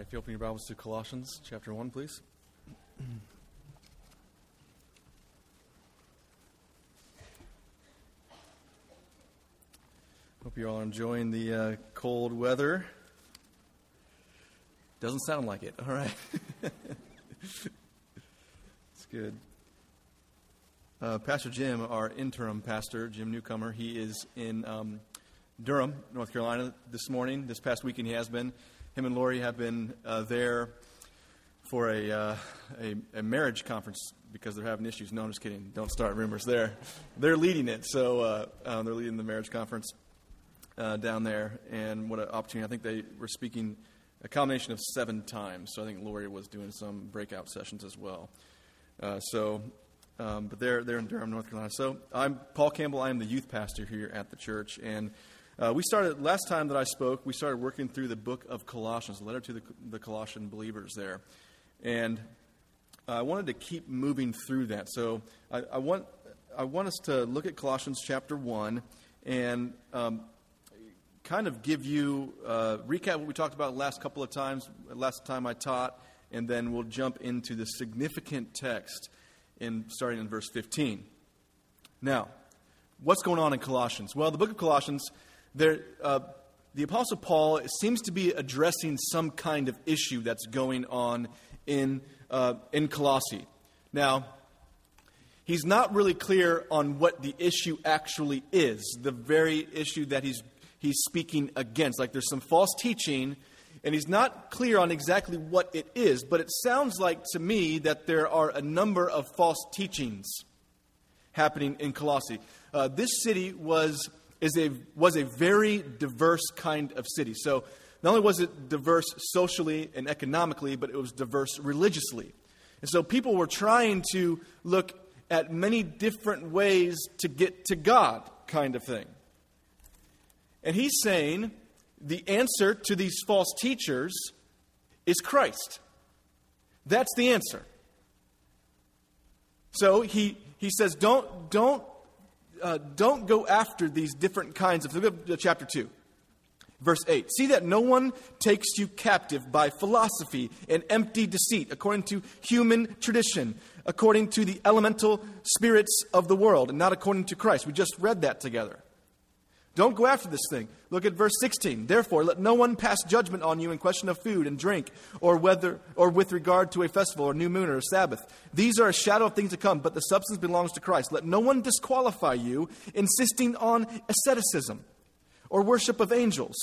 right, if you open your Bibles to Colossians chapter 1, please. Hope you all are enjoying the uh, cold weather. Doesn't sound like it. All right. It's good. Uh, pastor Jim, our interim pastor, Jim Newcomer, he is in um, Durham, North Carolina this morning. This past weekend he has been. Him and Lori have been uh, there for a, uh, a, a, marriage conference because they're having issues. No, I'm just kidding. Don't start rumors there. They're leading it, so uh, uh, they're leading the marriage conference uh, down there. And what an opportunity. I think they were speaking a combination of seven times. So I think Lori was doing some breakout sessions as well. Uh, so, um, but they're, they're in Durham, North Carolina. So I'm Paul Campbell. I'm the youth pastor here at the church. And uh, we started, last time that I spoke, we started working through the book of Colossians, the letter to the, the Colossian believers there. And I wanted to keep moving through that. So I, I, want, I want us to look at Colossians chapter 1 and um, kind of give you uh, recap what we talked about last couple of times, last time I taught, and then we'll jump into the significant text in starting in verse 15. Now, what's going on in Colossians? Well, the book of Colossians, there, uh, the Apostle Paul seems to be addressing some kind of issue that's going on in, uh, in Colossae. Now, he's not really clear on what the issue actually is, the very issue that he's he's speaking against. Like there's some false teaching, and he's not clear on exactly what it is, but it sounds like to me that there are a number of false teachings happening in Colossae. Uh, this city was, is a, was a very diverse kind of city. So not only was it diverse socially and economically, but it was diverse religiously. And so people were trying to look at many different ways to get to God, kind of thing. And he's saying the answer to these false teachers is Christ. That's the answer. So he, he says, don't, don't, uh, don't go after these different kinds of. Look at chapter 2, verse 8. See that no one takes you captive by philosophy and empty deceit, according to human tradition, according to the elemental spirits of the world, and not according to Christ. We just read that together. Don't go after this thing. Look at verse 16. Therefore, let no one pass judgment on you in question of food and drink, or whether or with regard to a festival or new moon or a Sabbath. These are a shadow of things to come, but the substance belongs to Christ. Let no one disqualify you, insisting on asceticism or worship of angels,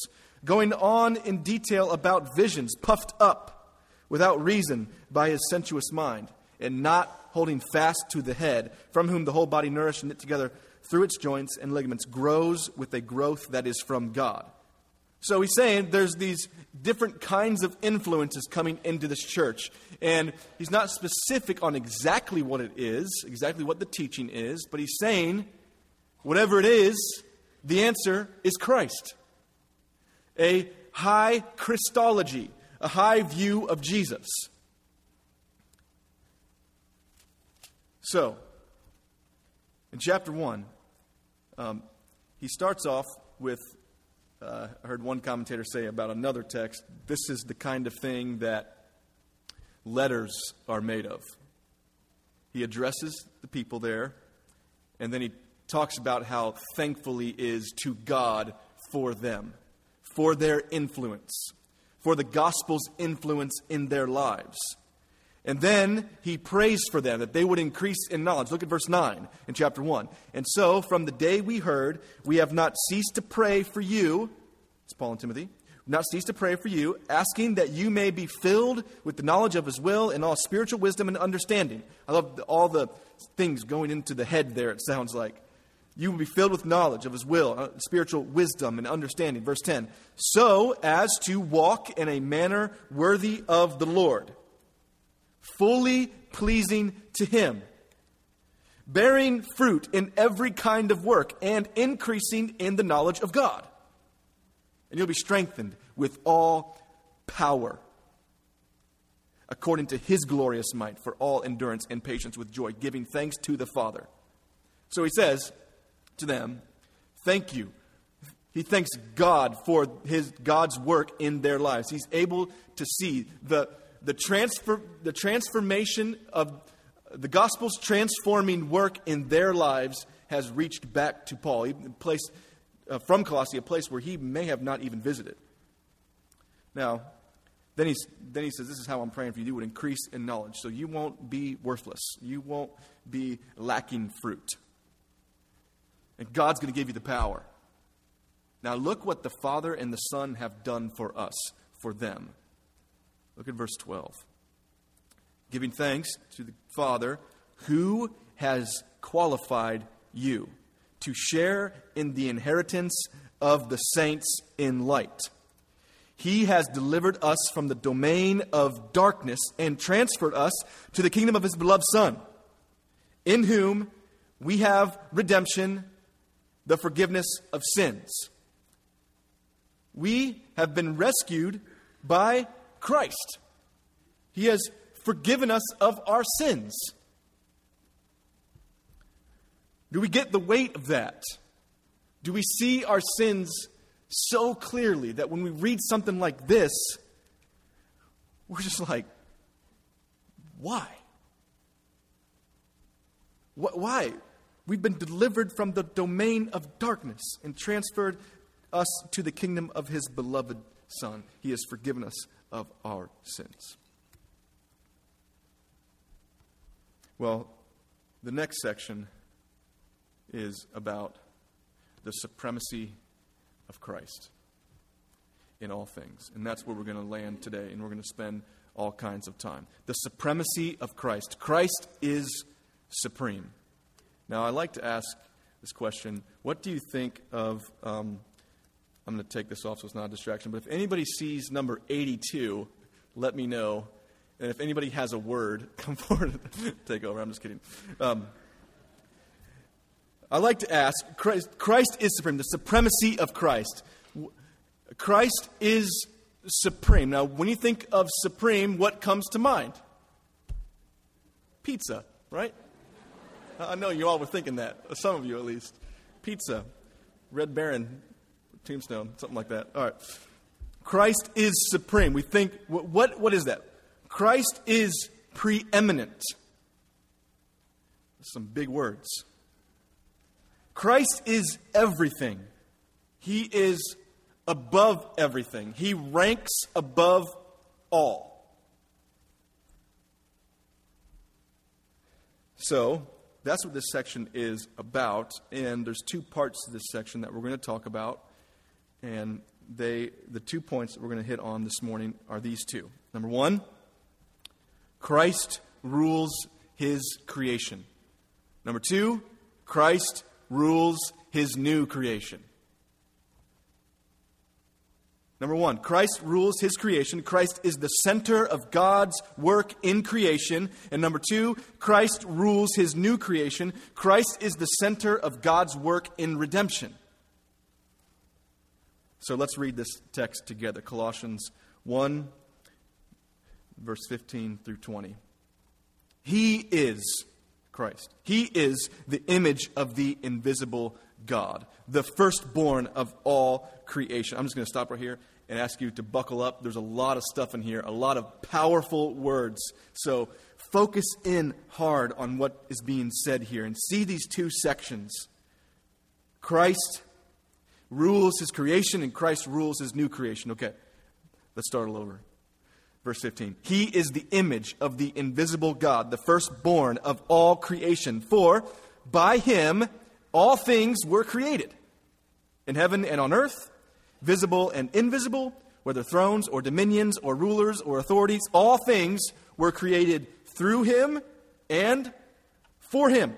going on in detail about visions, puffed up without reason by his sensuous mind, and not holding fast to the head, from whom the whole body nourished and knit together through its joints and ligaments, grows with a growth that is from God. So he's saying there's these different kinds of influences coming into this church. And he's not specific on exactly what it is, exactly what the teaching is, but he's saying whatever it is, the answer is Christ. A high Christology, a high view of Jesus. So, in chapter 1, um, he starts off with, uh, I heard one commentator say about another text, this is the kind of thing that letters are made of. He addresses the people there, and then he talks about how thankful he is to God for them, for their influence, for the gospel's influence in their lives. And then he prays for them that they would increase in knowledge. Look at verse 9 in chapter 1. And so, from the day we heard, we have not ceased to pray for you. It's Paul and Timothy. Not ceased to pray for you, asking that you may be filled with the knowledge of his will and all spiritual wisdom and understanding. I love all the things going into the head there, it sounds like. You will be filled with knowledge of his will, uh, spiritual wisdom and understanding. Verse 10. So as to walk in a manner worthy of the Lord fully pleasing to Him, bearing fruit in every kind of work, and increasing in the knowledge of God. And you'll be strengthened with all power according to his glorious might for all endurance and patience with joy, giving thanks to the Father. So he says to them, Thank you. He thanks God for his God's work in their lives. He's able to see the, the, transfer, the transformation of the gospel's transforming work in their lives has reached back to Paul, a place uh, from Colossae, a place where he may have not even visited. Now, then, he's, then he says, This is how I'm praying for you. You would increase in knowledge. So you won't be worthless. You won't be lacking fruit. And God's going to give you the power. Now, look what the Father and the Son have done for us, for them. Look at verse 12. Giving thanks to the Father who has qualified you to share in the inheritance of the saints in light. He has delivered us from the domain of darkness and transferred us to the kingdom of His beloved Son, in whom we have redemption, the forgiveness of sins. We have been rescued by Christ. He has forgiven us of our sins. Do we get the weight of that? Do we see our sins so clearly that when we read something like this, we're just like, why? Why? We've been delivered from the domain of darkness and transferred us to the kingdom of his beloved Son. He has forgiven us of our sins. Well, the next section is about the supremacy of Christ in all things. And that's where we're going to land today, and we're going to spend all kinds of time. The supremacy of Christ. Christ is supreme. Now, I like to ask this question What do you think of. Um, I'm going to take this off so it's not a distraction, but if anybody sees number 82, let me know. And if anybody has a word, come forward take over. I'm just kidding. Um, I like to ask Christ, Christ is supreme, the supremacy of Christ. Christ is supreme. Now, when you think of supreme, what comes to mind? Pizza, right? I know you all were thinking that, some of you at least. Pizza, Red Baron, Tombstone, something like that. All right. Christ is supreme. We think, what, what is that? Christ is preeminent. Some big words. Christ is everything. He is above everything. He ranks above all. So, that's what this section is about. And there's two parts to this section that we're going to talk about. And they, the two points that we're going to hit on this morning are these two. Number one, Christ rules his creation. Number two, Christ rules his new creation. Number one, Christ rules his creation. Christ is the center of God's work in creation. And number two, Christ rules his new creation. Christ is the center of God's work in redemption. So let's read this text together Colossians 1, verse 15 through 20. He is Christ. He is the image of the invisible God, the firstborn of all creation. I'm just going to stop right here and ask you to buckle up. There's a lot of stuff in here, a lot of powerful words. So focus in hard on what is being said here and see these two sections. Christ rules his creation, and Christ rules his new creation. Okay, let's start all over. Verse 15 He is the image of the invisible God, the firstborn of all creation. For by him all things were created, in heaven and on earth, visible and invisible, whether thrones or dominions or rulers or authorities, all things were created through him and for him.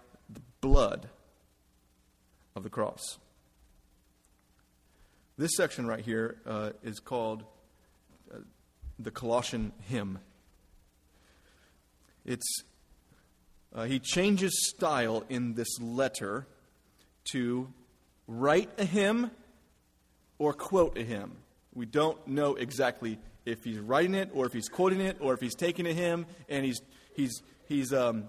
blood of the cross. This section right here uh, is called uh, the Colossian hymn. It's uh, he changes style in this letter to write a hymn or quote a hymn. We don't know exactly if he's writing it or if he's quoting it or if he's taking a hymn and he's he's he's um,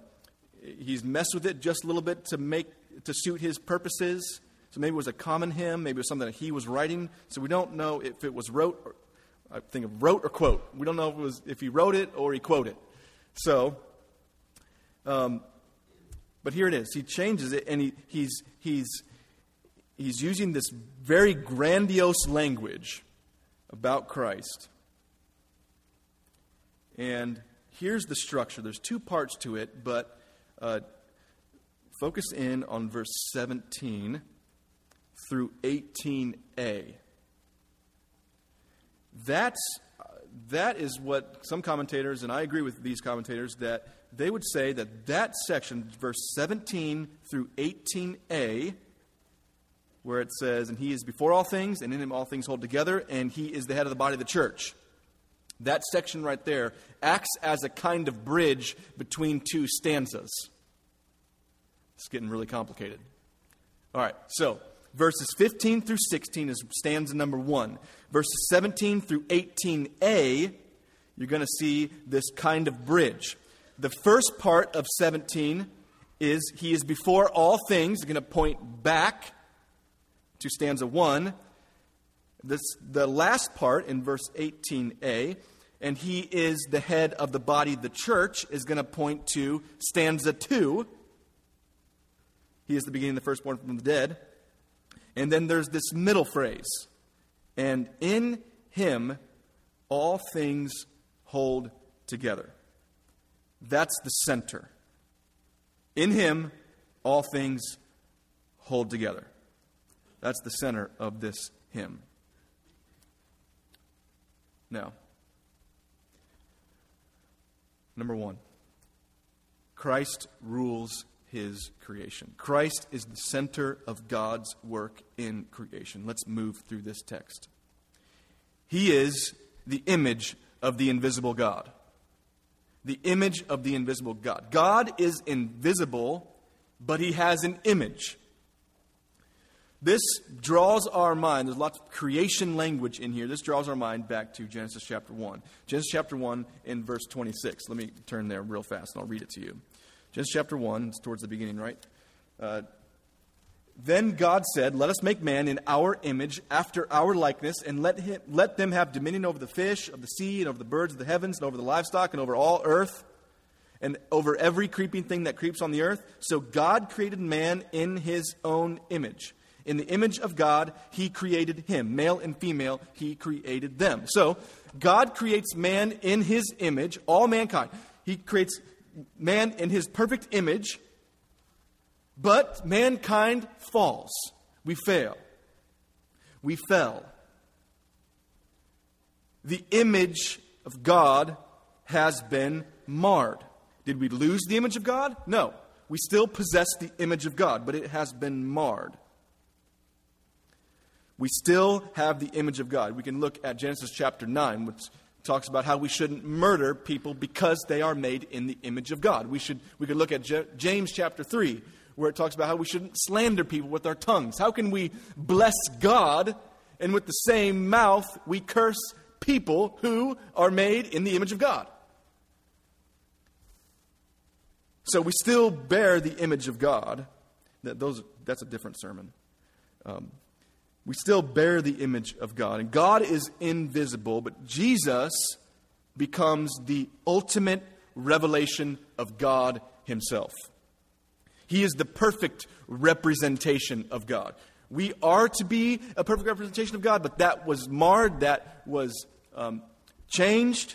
he's messed with it just a little bit to make to suit his purposes. So maybe it was a common hymn, maybe it was something that he was writing. So we don't know if it was wrote. Or, I think of wrote or quote. We don't know if it was if he wrote it or he quoted. So, um, but here it is. He changes it, and he, he's he's he's using this very grandiose language about Christ. And here's the structure. There's two parts to it, but uh, focus in on verse 17 through 18a. That's, that is what some commentators, and I agree with these commentators, that they would say that that section, verse 17 through 18a, where it says, And he is before all things, and in him all things hold together, and he is the head of the body of the church. That section right there acts as a kind of bridge between two stanzas. It's getting really complicated. All right, so verses 15 through 16 is stanza number one. Verses 17 through 18a, you're going to see this kind of bridge. The first part of 17 is He is before all things, going to point back to stanza 1. This, the last part in verse 18a, and He is the head of the body, the church, is going to point to stanza 2. He is the beginning, the firstborn from the dead. And then there's this middle phrase. And in him all things hold together. That's the center. In him all things hold together. That's the center of this hymn. Now, number one Christ rules his creation. Christ is the center of God's work in creation. Let's move through this text. He is the image of the invisible God. The image of the invisible God. God is invisible, but he has an image. This draws our mind, there's lots of creation language in here. This draws our mind back to Genesis chapter 1. Genesis chapter 1 in verse 26. Let me turn there real fast and I'll read it to you. Genesis chapter 1, it's towards the beginning, right? Uh, then God said, Let us make man in our image, after our likeness, and let, him, let them have dominion over the fish of the sea, and over the birds of the heavens, and over the livestock, and over all earth, and over every creeping thing that creeps on the earth. So God created man in his own image. In the image of God, he created him. Male and female, he created them. So God creates man in his image, all mankind. He creates man in his perfect image, but mankind falls. We fail. We fell. The image of God has been marred. Did we lose the image of God? No. We still possess the image of God, but it has been marred. We still have the image of God. We can look at Genesis chapter 9, which talks about how we shouldn't murder people because they are made in the image of God. We, should, we could look at J- James chapter 3, where it talks about how we shouldn't slander people with our tongues. How can we bless God and with the same mouth we curse people who are made in the image of God? So we still bear the image of God. That, those, that's a different sermon. Um, we still bear the image of God. And God is invisible, but Jesus becomes the ultimate revelation of God Himself. He is the perfect representation of God. We are to be a perfect representation of God, but that was marred, that was um, changed.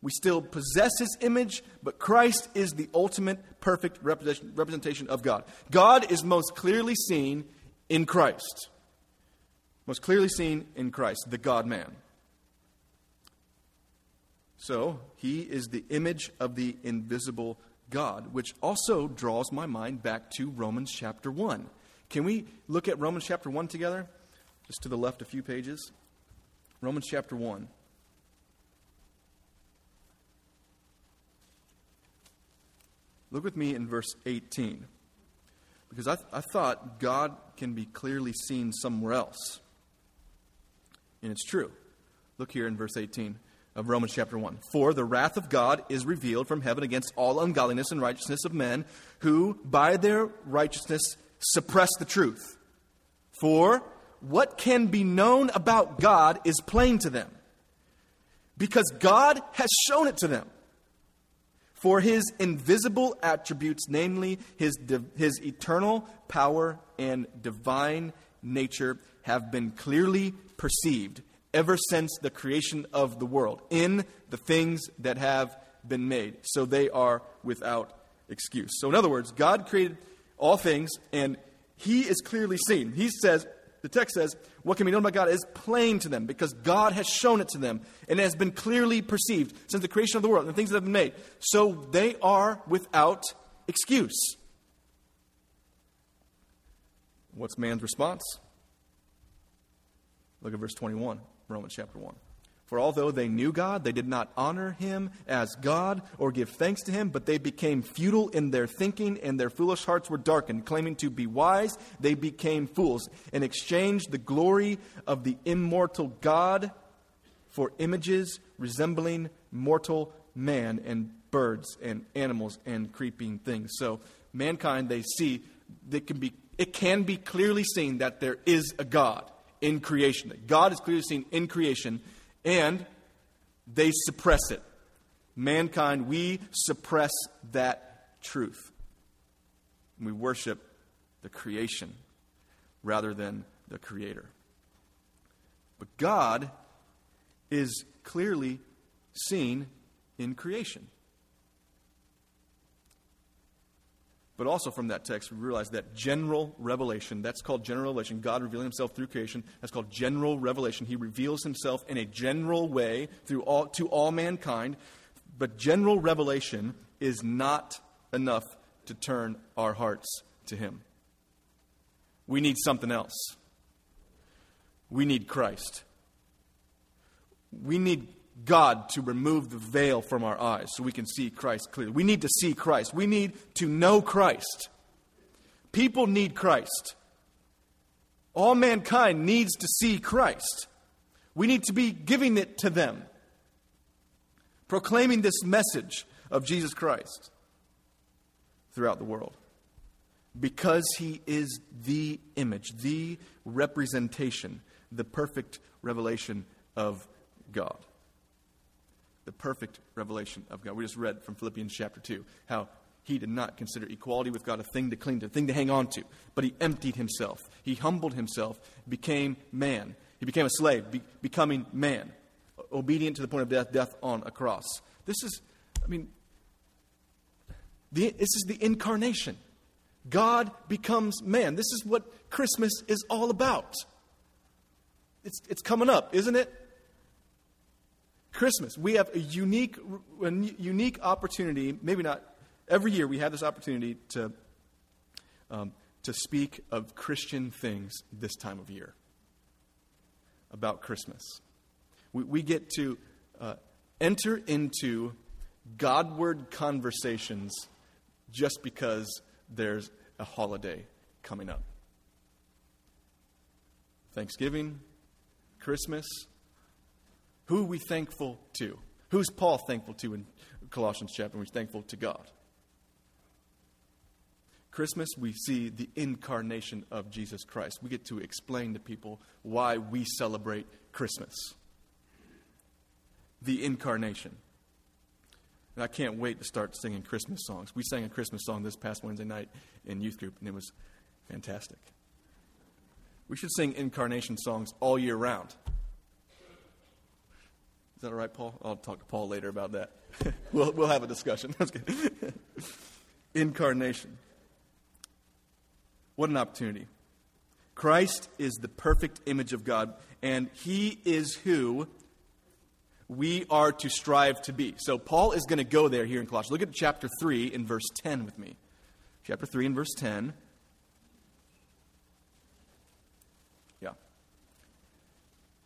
We still possess His image, but Christ is the ultimate perfect representation of God. God is most clearly seen in Christ most clearly seen in Christ, the God man. So, he is the image of the invisible God, which also draws my mind back to Romans chapter 1. Can we look at Romans chapter 1 together? just to the left a few pages. Romans chapter 1. Look with me in verse 18. Because I, th- I thought God can be clearly seen somewhere else. And it's true. Look here in verse 18 of Romans chapter 1. For the wrath of God is revealed from heaven against all ungodliness and righteousness of men who, by their righteousness, suppress the truth. For what can be known about God is plain to them, because God has shown it to them. For his invisible attributes, namely his, his eternal power and divine nature, have been clearly perceived ever since the creation of the world in the things that have been made. So they are without excuse. So, in other words, God created all things and he is clearly seen. He says, the text says, what can be known about God is plain to them because God has shown it to them and it has been clearly perceived since the creation of the world and the things that have been made. So they are without excuse. What's man's response? Look at verse 21, Romans chapter 1. For although they knew God, they did not honor him as God or give thanks to him, but they became futile in their thinking, and their foolish hearts were darkened. Claiming to be wise, they became fools and exchanged the glory of the immortal God for images resembling mortal man and birds and animals and creeping things. So, mankind, they see, they can be, it can be clearly seen that there is a God in creation. That God is clearly seen in creation and they suppress it. Mankind, we suppress that truth. We worship the creation rather than the creator. But God is clearly seen in creation. But also from that text, we realize that general revelation, that's called general revelation, God revealing himself through creation, that's called general revelation. He reveals himself in a general way through all, to all mankind. But general revelation is not enough to turn our hearts to him. We need something else. We need Christ. We need God to remove the veil from our eyes so we can see Christ clearly. We need to see Christ. We need to know Christ. People need Christ. All mankind needs to see Christ. We need to be giving it to them, proclaiming this message of Jesus Christ throughout the world. Because he is the image, the representation, the perfect revelation of God the perfect revelation of God. We just read from Philippians chapter 2 how he did not consider equality with God a thing to cling to, a thing to hang on to, but he emptied himself. He humbled himself, became man. He became a slave, be, becoming man, obedient to the point of death, death on a cross. This is, I mean, the, this is the incarnation. God becomes man. This is what Christmas is all about. It's, it's coming up, isn't it? Christmas, we have a unique, a unique opportunity, maybe not every year, we have this opportunity to, um, to speak of Christian things this time of year about Christmas. We, we get to uh, enter into Godward conversations just because there's a holiday coming up. Thanksgiving, Christmas, who are we thankful to? Who's Paul thankful to in Colossians chapter? We're thankful to God. Christmas, we see the incarnation of Jesus Christ. We get to explain to people why we celebrate Christmas. The incarnation. And I can't wait to start singing Christmas songs. We sang a Christmas song this past Wednesday night in youth group, and it was fantastic. We should sing incarnation songs all year round that all right, Paul? I'll talk to Paul later about that. we'll, we'll have a discussion. That's good. Incarnation. What an opportunity. Christ is the perfect image of God, and he is who we are to strive to be. So, Paul is going to go there here in Colossians. Look at chapter 3 in verse 10 with me. Chapter 3 in verse 10. Yeah.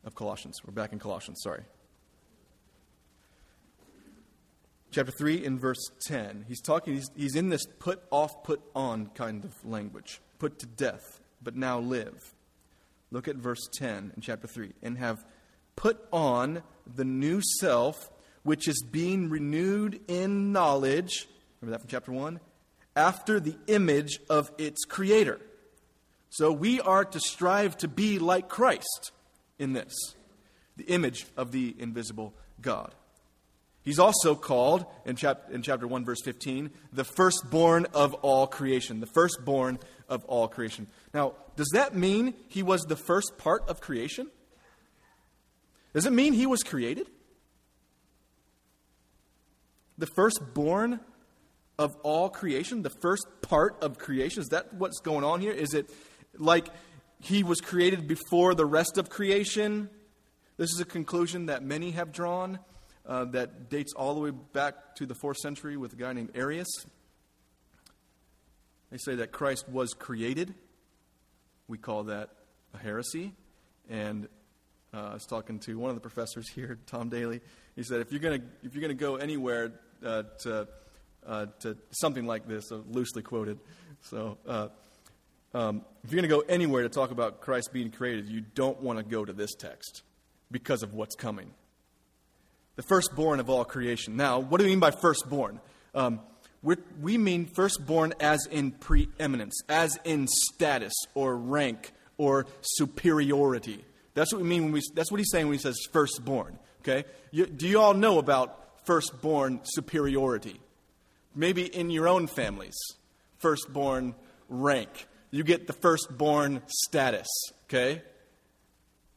Of Colossians. We're back in Colossians, sorry. Chapter 3 in verse 10. He's talking, he's, he's in this put off, put on kind of language. Put to death, but now live. Look at verse 10 in chapter 3. And have put on the new self, which is being renewed in knowledge. Remember that from chapter 1? After the image of its creator. So we are to strive to be like Christ in this the image of the invisible God. He's also called, in, chap- in chapter 1, verse 15, the firstborn of all creation. The firstborn of all creation. Now, does that mean he was the first part of creation? Does it mean he was created? The firstborn of all creation? The first part of creation? Is that what's going on here? Is it like he was created before the rest of creation? This is a conclusion that many have drawn uh, that dates all the way back to the fourth century with a guy named Arius. They say that Christ was created. We call that a heresy. And uh, I was talking to one of the professors here, Tom Daly. He said, if you're going to if you're going to go anywhere uh, to uh, to something like this, loosely quoted, so uh, um, if you're going to go anywhere to talk about Christ being created, you don't want to go to this text because of what's coming the firstborn of all creation. Now, what do we mean by firstborn? Um, we mean firstborn as in preeminence, as in status or rank or superiority. That's what we mean when we, that's what he's saying when he says firstborn. Okay? You, do you all know about firstborn superiority? Maybe in your own families, firstborn rank. You get the firstborn status. Okay?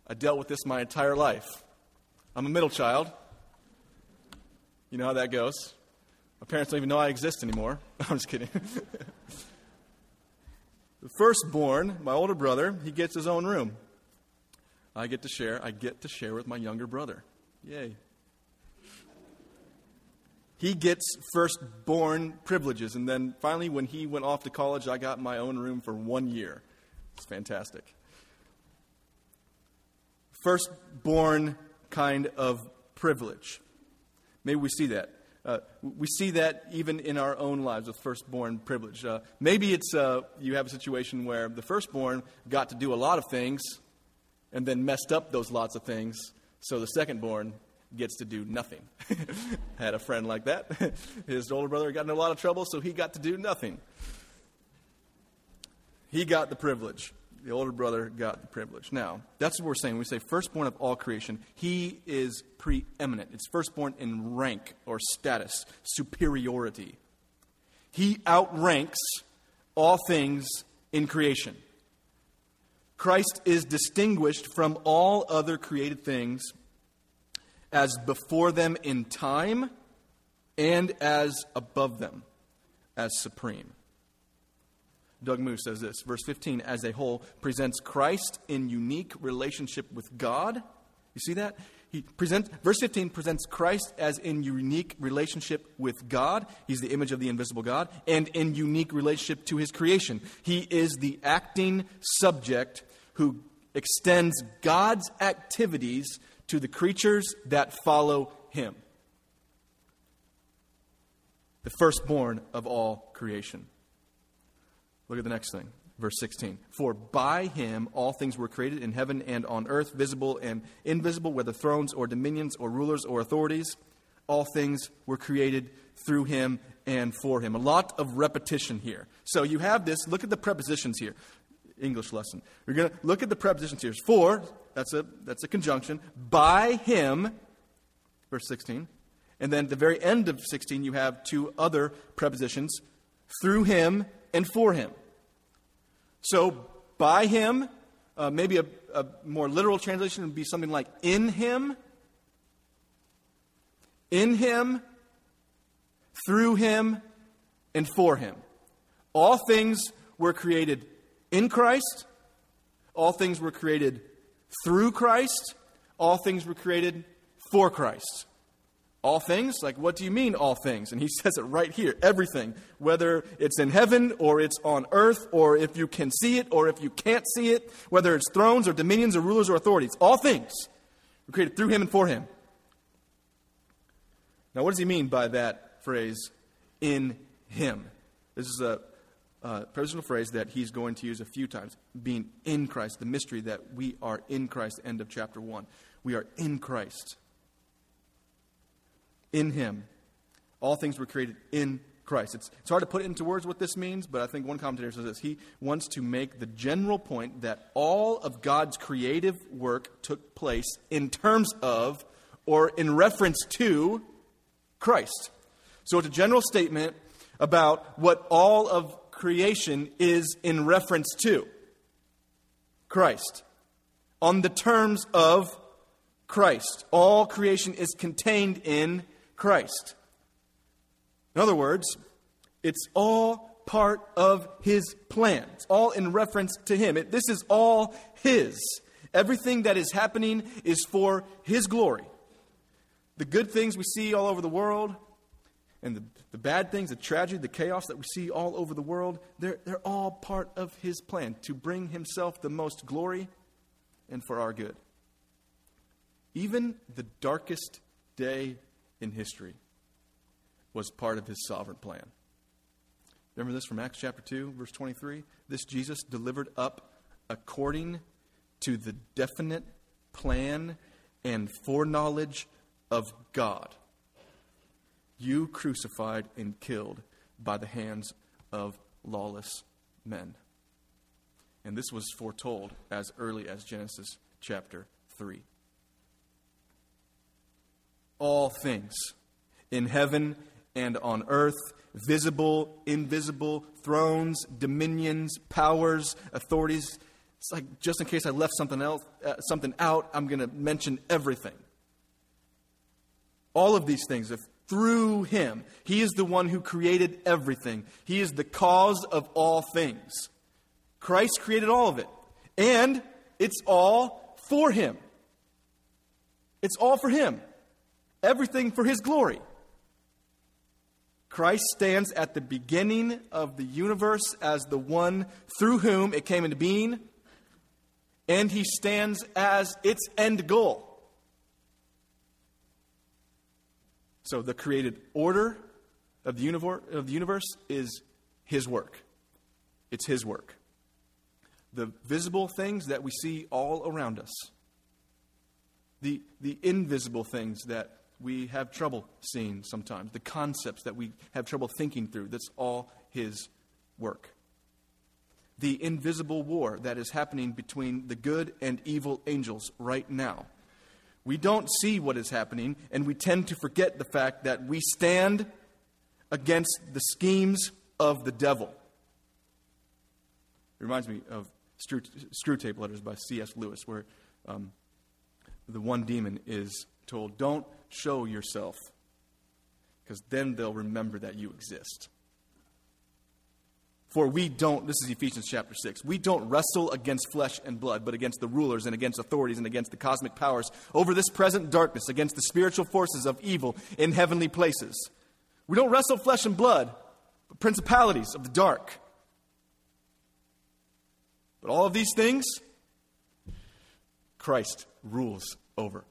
I dealt with this my entire life. I'm a middle child. You know how that goes. My parents don't even know I exist anymore. I'm just kidding. the firstborn, my older brother, he gets his own room. I get to share. I get to share with my younger brother. Yay. He gets firstborn privileges. And then finally, when he went off to college, I got my own room for one year. It's fantastic. Firstborn kind of privilege. Maybe we see that. Uh, we see that even in our own lives with firstborn privilege. Uh, maybe it's uh, you have a situation where the firstborn got to do a lot of things and then messed up those lots of things, so the secondborn gets to do nothing. Had a friend like that. His older brother got in a lot of trouble, so he got to do nothing. He got the privilege the older brother got the privilege. Now, that's what we're saying. we say firstborn of all creation, he is preeminent. It's firstborn in rank or status, superiority. He outranks all things in creation. Christ is distinguished from all other created things as before them in time and as above them as supreme. Doug Moo says this, verse 15, as a whole, presents Christ in unique relationship with God. You see that? He presents, verse 15 presents Christ as in unique relationship with God. He's the image of the invisible God, and in unique relationship to his creation. He is the acting subject who extends God's activities to the creatures that follow him. The firstborn of all creation. Look at the next thing. Verse 16. For by him all things were created in heaven and on earth, visible and invisible, whether thrones or dominions or rulers or authorities. All things were created through him and for him. A lot of repetition here. So you have this. Look at the prepositions here. English lesson. We're going to look at the prepositions here. For, that's a, that's a conjunction. By him, verse 16. And then at the very end of 16, you have two other prepositions. Through him and for him. So, by him, uh, maybe a, a more literal translation would be something like in him, in him, through him, and for him. All things were created in Christ, all things were created through Christ, all things were created for Christ. All things? Like, what do you mean, all things? And he says it right here everything. Whether it's in heaven or it's on earth, or if you can see it or if you can't see it, whether it's thrones or dominions or rulers or authorities. All things. We're created through Him and for Him. Now, what does he mean by that phrase, in Him? This is a uh, personal phrase that he's going to use a few times being in Christ, the mystery that we are in Christ, end of chapter 1. We are in Christ. In Him. All things were created in Christ. It's, it's hard to put into words what this means, but I think one commentator says this. He wants to make the general point that all of God's creative work took place in terms of or in reference to Christ. So it's a general statement about what all of creation is in reference to Christ. On the terms of Christ. All creation is contained in Christ. In other words, it's all part of His plan. It's all in reference to Him. It, this is all His. Everything that is happening is for His glory. The good things we see all over the world, and the, the bad things, the tragedy, the chaos that we see all over the world, they're, they're all part of His plan to bring Himself the most glory and for our good. Even the darkest day in history was part of His sovereign plan. Remember this from Acts chapter 2, verse 23? This Jesus delivered up according to the definite plan and foreknowledge of God you crucified and killed by the hands of lawless men. And this was foretold as early as Genesis chapter 3. All things in heaven and on earth, visible, invisible, thrones, dominions, powers, authorities. It's like just in case I left something else, uh, something out, I'm going to mention everything. All of these things, if through him. He is the one who created everything, he is the cause of all things. Christ created all of it. And it's all for him. It's all for him. Everything for his glory. Christ stands at the beginning of the universe as the one through whom it came into being, and he stands as its end goal. So the created order of the, universe, of the universe is His work. It's His work. The visible things that we see all around us, the, the invisible things that we have trouble seeing sometimes, the concepts that we have trouble thinking through, that's all His work. The invisible war that is happening between the good and evil angels right now we don't see what is happening, and we tend to forget the fact that we stand against the schemes of the devil. It reminds me of Screwtape Letters by C.S. Lewis, where um, the one demon is told, Don't show yourself, because then they'll remember that you exist. For we don't, this is Ephesians chapter 6, we don't wrestle against flesh and blood, but against the rulers and against authorities and against the cosmic powers over this present darkness, against the spiritual forces of evil in heavenly places. We don't wrestle flesh and blood, but principalities of the dark. But all of these things, Christ rules over.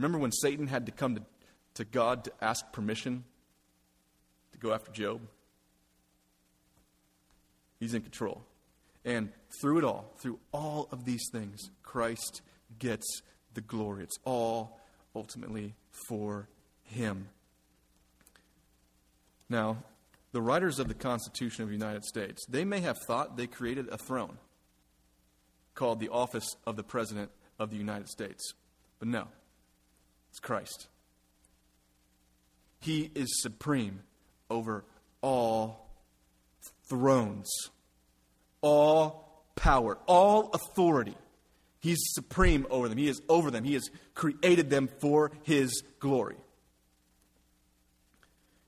Remember when Satan had to come to, to God to ask permission to go after Job? He's in control. And through it all, through all of these things, Christ gets the glory. It's all ultimately for Him. Now, the writers of the Constitution of the United States, they may have thought they created a throne called the office of the President of the United States. But no, it's Christ. He is supreme over all thrones, all power, all authority. He's supreme over them. He is over them. He has created them for His glory.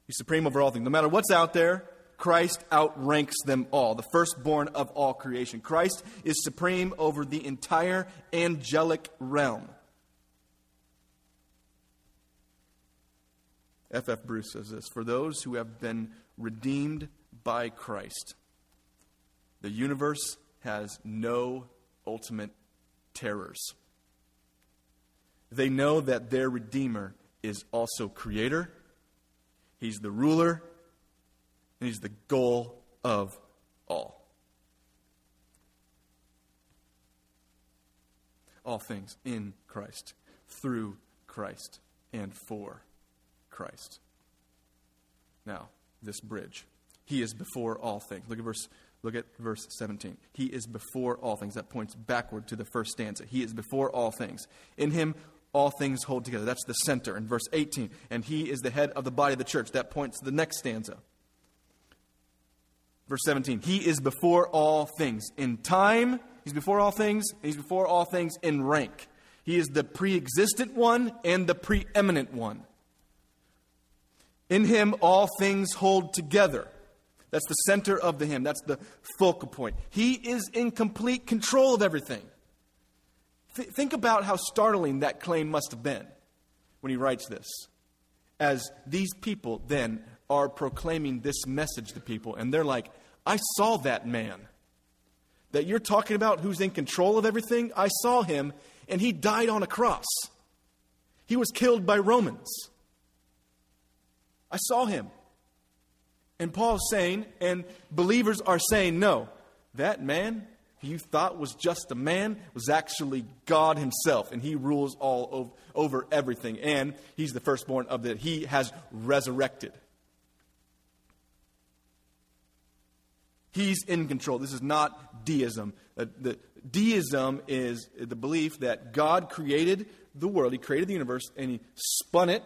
He's supreme over all things. No matter what's out there, Christ outranks them all, the firstborn of all creation. Christ is supreme over the entire angelic realm. F. F. Bruce says this For those who have been redeemed by Christ. The universe has no ultimate terrors. they know that their Redeemer is also Creator, He's the ruler, and He's the goal of all. All things in Christ, through Christ, and for Christ. Now, this bridge. He is before all things. Look at verse look at verse 17. He is before all things. That points backward to the first stanza. He is before all things. In him all things hold together. That's the center in verse 18. And he is the head of the body of the church. That points to the next stanza. Verse 17. He is before all things. In time, he's before all things, he's before all things in rank. He is the pre existent one and the preeminent one. In him, all things hold together. That's the center of the hymn. That's the focal point. He is in complete control of everything. Th- think about how startling that claim must have been when he writes this. As these people then are proclaiming this message to people, and they're like, I saw that man that you're talking about who's in control of everything. I saw him, and he died on a cross. He was killed by Romans. I saw him. And Paul's saying, and believers are saying, no, that man you thought was just a man was actually God Himself, and He rules all over, over everything. And He's the firstborn of that. He has resurrected. He's in control. This is not deism. Uh, the, deism is the belief that God created the world, He created the universe, and He spun it,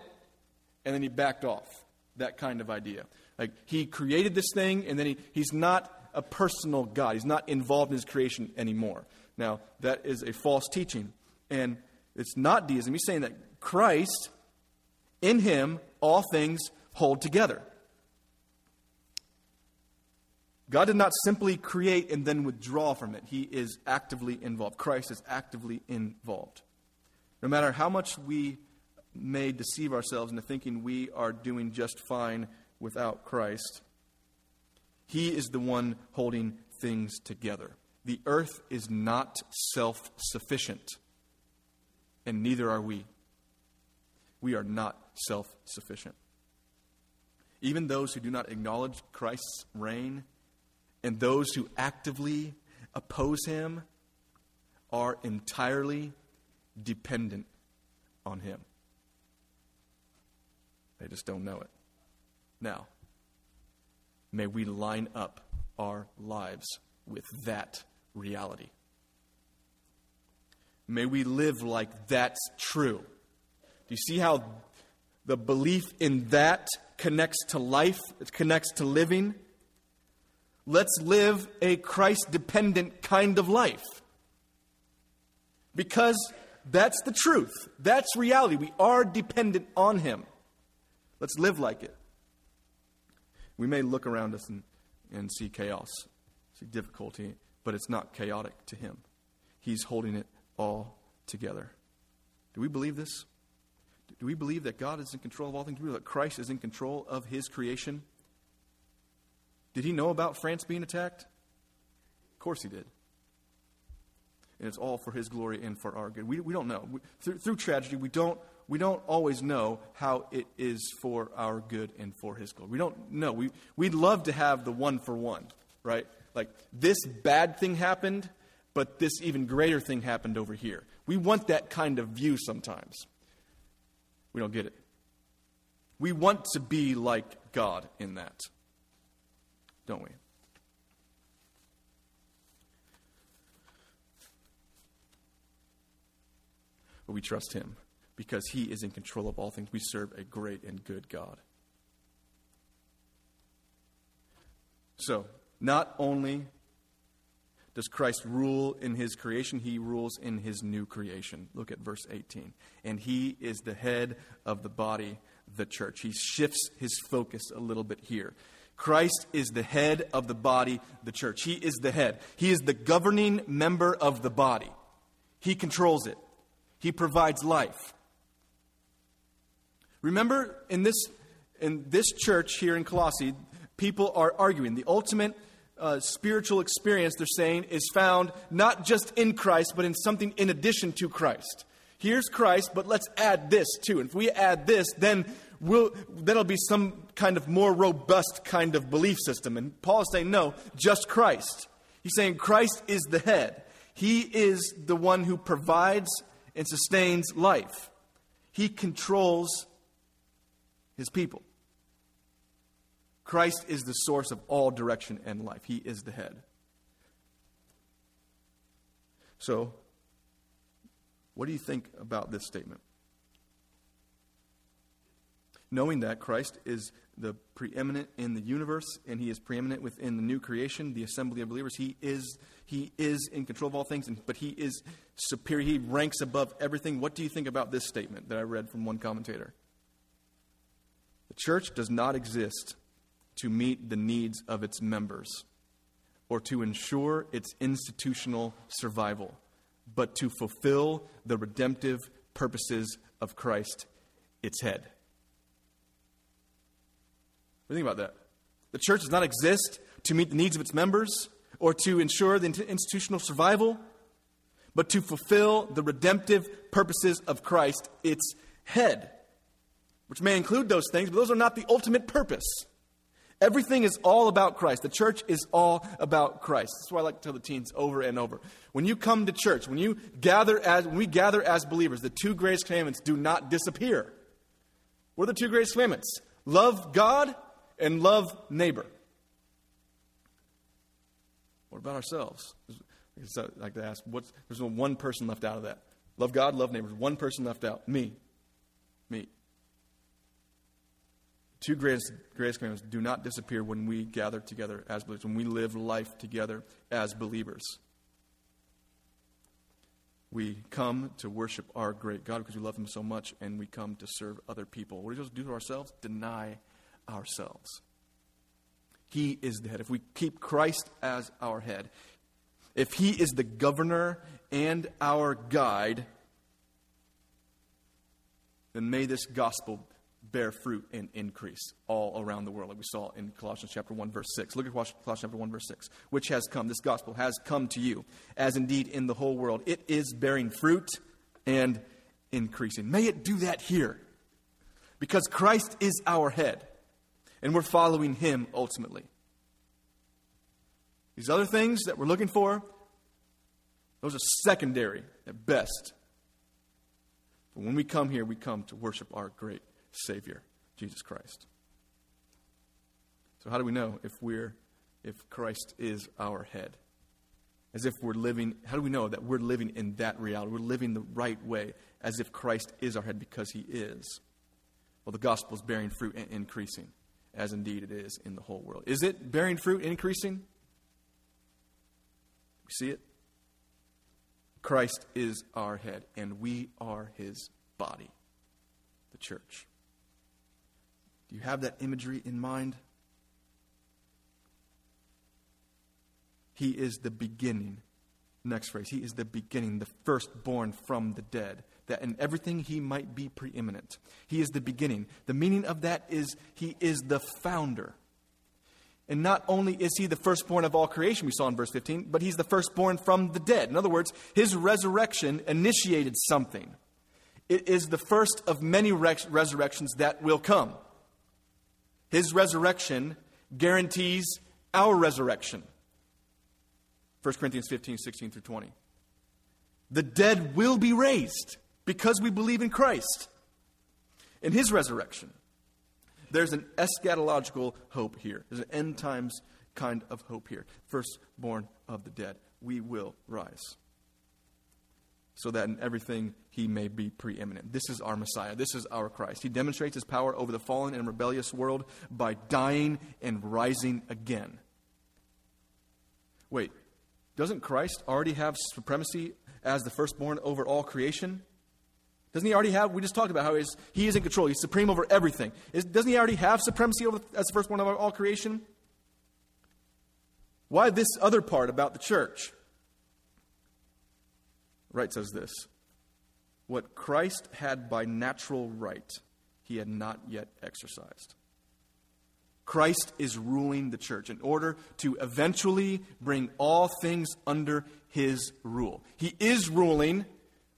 and then He backed off. That kind of idea. Like He created this thing, and then he, He's not a personal God. He's not involved in his creation anymore. Now, that is a false teaching. And it's not deism. He's saying that Christ, in him, all things hold together. God did not simply create and then withdraw from it. He is actively involved. Christ is actively involved. No matter how much we may deceive ourselves into thinking we are doing just fine without Christ, he is the one holding things together. The earth is not self sufficient, and neither are we. We are not self sufficient. Even those who do not acknowledge Christ's reign and those who actively oppose him are entirely dependent on him. They just don't know it. Now, May we line up our lives with that reality. May we live like that's true. Do you see how the belief in that connects to life, it connects to living? Let's live a Christ dependent kind of life. Because that's the truth. That's reality. We are dependent on Him. Let's live like it. We may look around us and, and see chaos, see difficulty, but it's not chaotic to Him. He's holding it all together. Do we believe this? Do we believe that God is in control of all things? Do we believe that Christ is in control of His creation? Did He know about France being attacked? Of course He did. And it's all for His glory and for our good. We, we don't know. We, through, through tragedy, we don't we don't always know how it is for our good and for His glory. We don't know. We, we'd love to have the one for one, right? Like, this bad thing happened, but this even greater thing happened over here. We want that kind of view sometimes. We don't get it. We want to be like God in that, don't we? But we trust Him because he is in control of all things. We serve a great and good God. So, not only does Christ rule in his creation, he rules in his new creation. Look at verse 18. And he is the head of the body, the church. He shifts his focus a little bit here. Christ is the head of the body, the church. He is the head. He is the governing member of the body. He controls it. He provides life. Remember, in this, in this church here in Colossae, people are arguing. The ultimate uh, spiritual experience, they're saying, is found not just in Christ, but in something in addition to Christ. Here's Christ, but let's add this too. And if we add this, then we'll, that'll be some kind of more robust kind of belief system. And Paul is saying, no, just Christ. He's saying Christ is the head. He is the one who provides and sustains life. He controls his people. Christ is the source of all direction and life. He is the head. So, what do you think about this statement? Knowing that Christ is the preeminent in the universe and he is preeminent within the new creation, the assembly of believers, he is he is in control of all things, and, but he is superior. He ranks above everything. What do you think about this statement that I read from one commentator? The church does not exist to meet the needs of its members or to ensure its institutional survival, but to fulfill the redemptive purposes of Christ, its head. What do you think about that? The church does not exist to meet the needs of its members or to ensure the institutional survival, but to fulfill the redemptive purposes of Christ, its head, which may include those things, but those are not the ultimate purpose. Everything is all about Christ. The church is all about Christ. That's why I like to tell the teens over and over. When you come to church, when you gather as when we gather as believers, the two greatest commandments do not disappear. What are the two greatest commandments? Love God and love neighbor. What about ourselves? I like to ask, what's, there's one person left out of that. Love God, love neighbors. One person left out. Me. Two greatest, greatest commandments do not disappear when we gather together as believers, when we live life together as believers. We come to worship our great God because we love Him so much, and we come to serve other people. What are we supposed to do to ourselves? Deny ourselves. He is the head. If we keep Christ as our head, if He is the governor and our guide, then may this gospel bear fruit and increase all around the world, like we saw in Colossians chapter 1, verse 6. Look at Colossians chapter 1, verse 6. Which has come, this gospel has come to you, as indeed in the whole world. It is bearing fruit and increasing. May it do that here, because Christ is our head, and we're following him ultimately. These other things that we're looking for, those are secondary at best. But when we come here, we come to worship our great Savior, Jesus Christ. So, how do we know if we're if Christ is our head? As if we're living, how do we know that we're living in that reality? We're living the right way, as if Christ is our head because he is. Well, the gospel is bearing fruit and increasing, as indeed it is in the whole world. Is it bearing fruit and increasing? We see it? Christ is our head, and we are his body, the church. Do you have that imagery in mind? He is the beginning. Next phrase. He is the beginning, the firstborn from the dead, that in everything he might be preeminent. He is the beginning. The meaning of that is he is the founder. And not only is he the firstborn of all creation, we saw in verse 15, but he's the firstborn from the dead. In other words, his resurrection initiated something. It is the first of many resurrections that will come. His resurrection guarantees our resurrection. 1 Corinthians 15, 16 through 20. The dead will be raised because we believe in Christ in his resurrection. There's an eschatological hope here. There's an end times kind of hope here. Firstborn of the dead. We will rise so that in everything he may be preeminent. This is our Messiah. This is our Christ. He demonstrates his power over the fallen and rebellious world by dying and rising again. Wait, doesn't Christ already have supremacy as the firstborn over all creation? Doesn't he already have? We just talked about how he is in control. He's supreme over everything. Is, doesn't he already have supremacy over, as the firstborn over all creation? Why this other part about the church? Wright says this What Christ had by natural right, he had not yet exercised. Christ is ruling the church in order to eventually bring all things under his rule. He is ruling,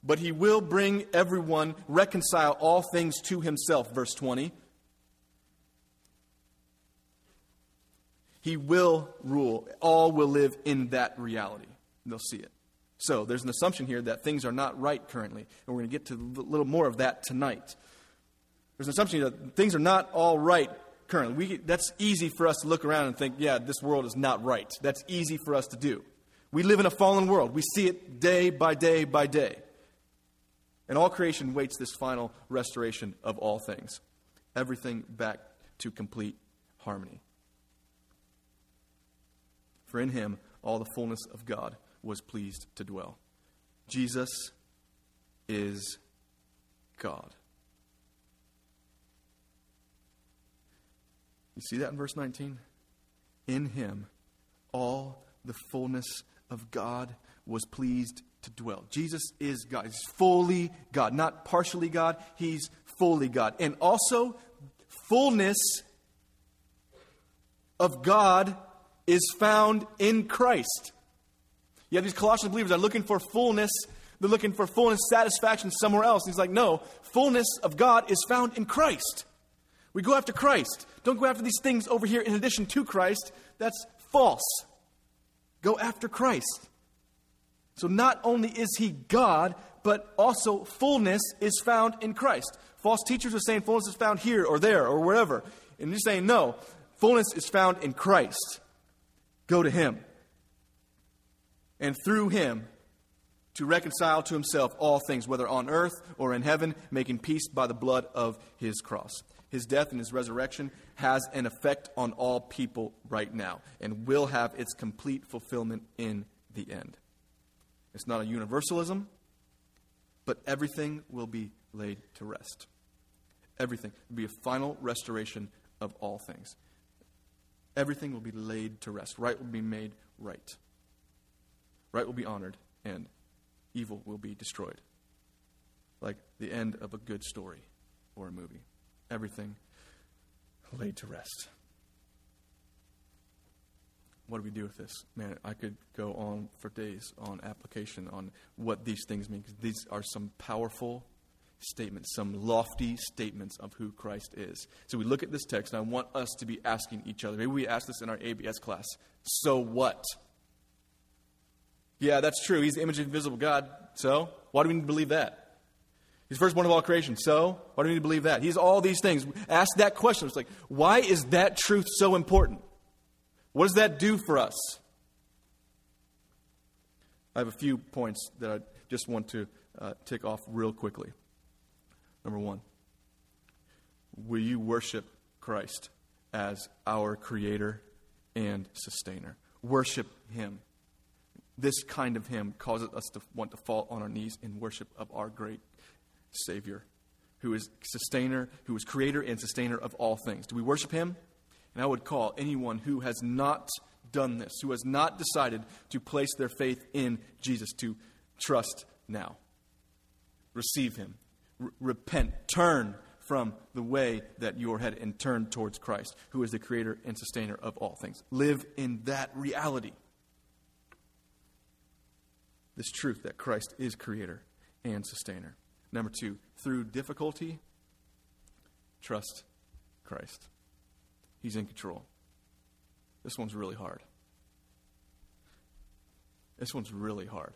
but he will bring everyone, reconcile all things to himself. Verse 20. He will rule. All will live in that reality. They'll see it. So there's an assumption here that things are not right currently, and we're going to get to a little more of that tonight. There's an assumption that things are not all right currently. We, that's easy for us to look around and think, yeah, this world is not right. That's easy for us to do. We live in a fallen world. We see it day by day by day. And all creation waits this final restoration of all things. Everything back to complete harmony. For in him all the fullness of God was pleased to dwell. Jesus is God. You see that in verse 19? In him all the fullness of God was pleased to dwell. Jesus is God. He's fully God, not partially God. He's fully God. And also, fullness of God is found in Christ. You have these Colossian believers that are looking for fullness. They're looking for fullness, satisfaction somewhere else. And he's like, no, fullness of God is found in Christ. We go after Christ. Don't go after these things over here in addition to Christ. That's false. Go after Christ. So not only is he God, but also fullness is found in Christ. False teachers are saying fullness is found here or there or wherever. And you're saying, no, fullness is found in Christ. Go to him. And through him, to reconcile to himself all things, whether on earth or in heaven, making peace by the blood of his cross. His death and his resurrection has an effect on all people right now and will have its complete fulfillment in the end. It's not a universalism, but everything will be laid to rest. Everything will be a final restoration of all things. Everything will be laid to rest. Right will be made right. Right will be honored, and evil will be destroyed. Like the end of a good story or a movie. Everything laid to rest. What do we do with this? Man, I could go on for days on application on what these things mean. These are some powerful statements, some lofty statements of who Christ is. So we look at this text, and I want us to be asking each other. Maybe we ask this in our ABS class. So what? Yeah, that's true. He's the image of invisible God. So why do we need to believe that? He's first, firstborn of all creation. So why do we need to believe that? He's all these things. Ask that question. It's like, why is that truth so important? What does that do for us? I have a few points that I just want to uh, tick off real quickly. Number one, will you worship Christ as our creator and sustainer? Worship Him. This kind of hymn causes us to want to fall on our knees in worship of our great Savior, who is sustainer, who is creator and sustainer of all things. Do we worship Him? And I would call anyone who has not done this, who has not decided to place their faith in Jesus, to trust now. Receive him. R- repent. Turn from the way that you're headed and turn towards Christ, who is the creator and sustainer of all things. Live in that reality. This truth that Christ is creator and sustainer. Number two, through difficulty, trust Christ. He's in control. This one's really hard. This one's really hard.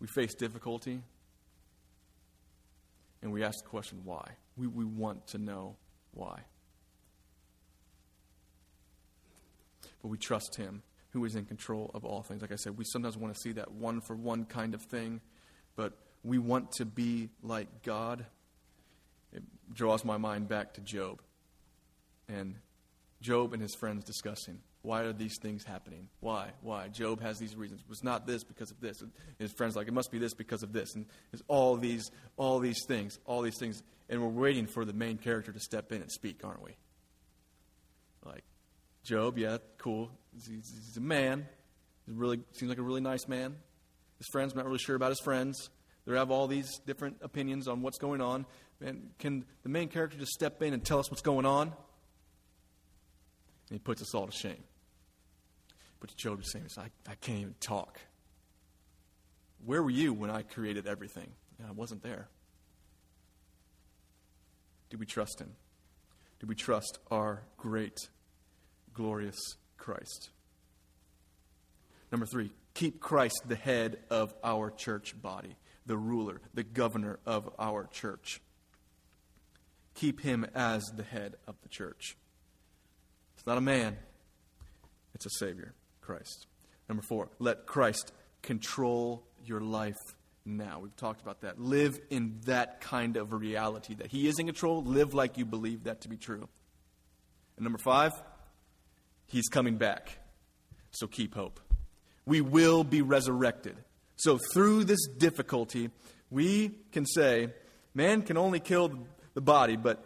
We face difficulty and we ask the question, why? We, we want to know why. But we trust Him who is in control of all things. Like I said, we sometimes want to see that one for one kind of thing, but we want to be like God. It draws my mind back to Job and Job and his friends discussing why are these things happening? Why? Why? Job has these reasons. It was not this because of this. And his friends like it must be this because of this. And there's all these, all these things, all these things, and we're waiting for the main character to step in and speak, aren't we? Like Job, yeah, cool. He's, he's a man. He really seems like a really nice man. His friends not really sure about his friends. They have all these different opinions on what's going on. And can the main character just step in and tell us what's going on? And he puts us all to shame. But Job is saying, I, I can't even talk. Where were you when I created everything? I wasn't there. Do we trust him? Do we trust our great, glorious Christ? Number three, keep Christ the head of our church body, the ruler, the governor of our church. Keep him as the head of the church. It's not a man, it's a Savior, Christ. Number four, let Christ control your life now. We've talked about that. Live in that kind of reality that He is in control. Live like you believe that to be true. And number five, He's coming back. So keep hope. We will be resurrected. So through this difficulty, we can say, man can only kill the body, but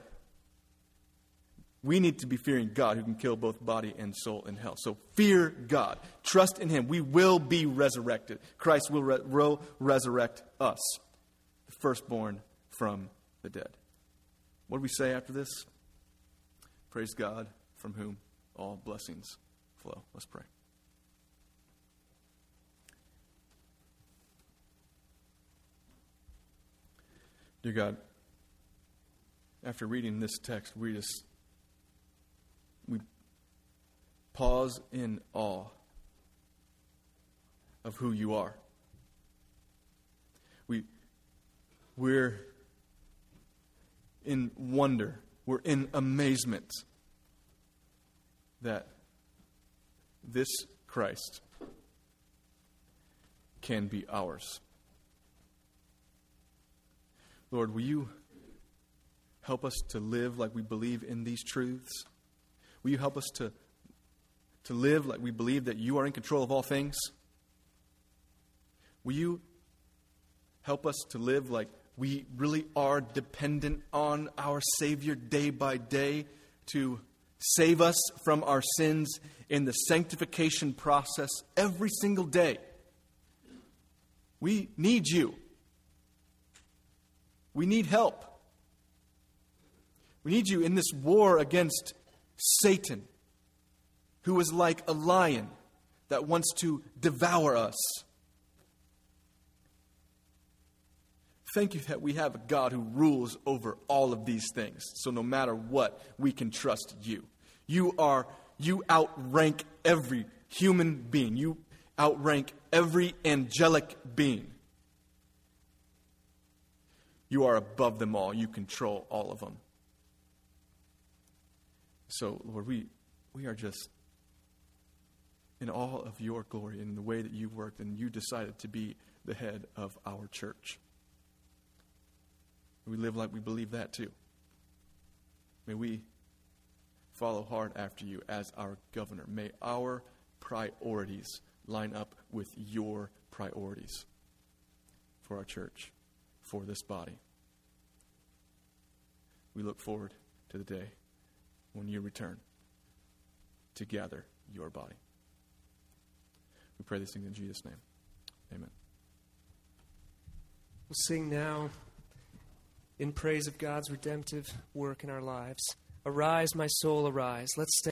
we need to be fearing God who can kill both body and soul in hell. So fear God. Trust in Him. We will be resurrected. Christ will, re- will resurrect us, the firstborn from the dead. What do we say after this? Praise God from whom all blessings flow. Let's pray. Dear God, after reading this text, we just we pause in awe of who you are. We, we're in wonder, we're in amazement that this Christ can be ours. Lord, will you help us to live like we believe in these truths? Will you help us to, to live like we believe that you are in control of all things? Will you help us to live like we really are dependent on our Savior day by day to save us from our sins in the sanctification process every single day? We need you. We need help. We need you in this war against Satan, who is like a lion that wants to devour us. Thank you that we have a God who rules over all of these things. So no matter what, we can trust you. You are you outrank every human being. You outrank every angelic being. You are above them all. You control all of them. So, Lord, we, we are just in all of your glory in the way that you worked and you decided to be the head of our church. We live like we believe that too. May we follow hard after you as our governor. May our priorities line up with your priorities for our church, for this body. We look forward to the day when you return to gather your body. We pray these things in Jesus' name. Amen. We'll sing now in praise of God's redemptive work in our lives. Arise, my soul, arise. Let's stay.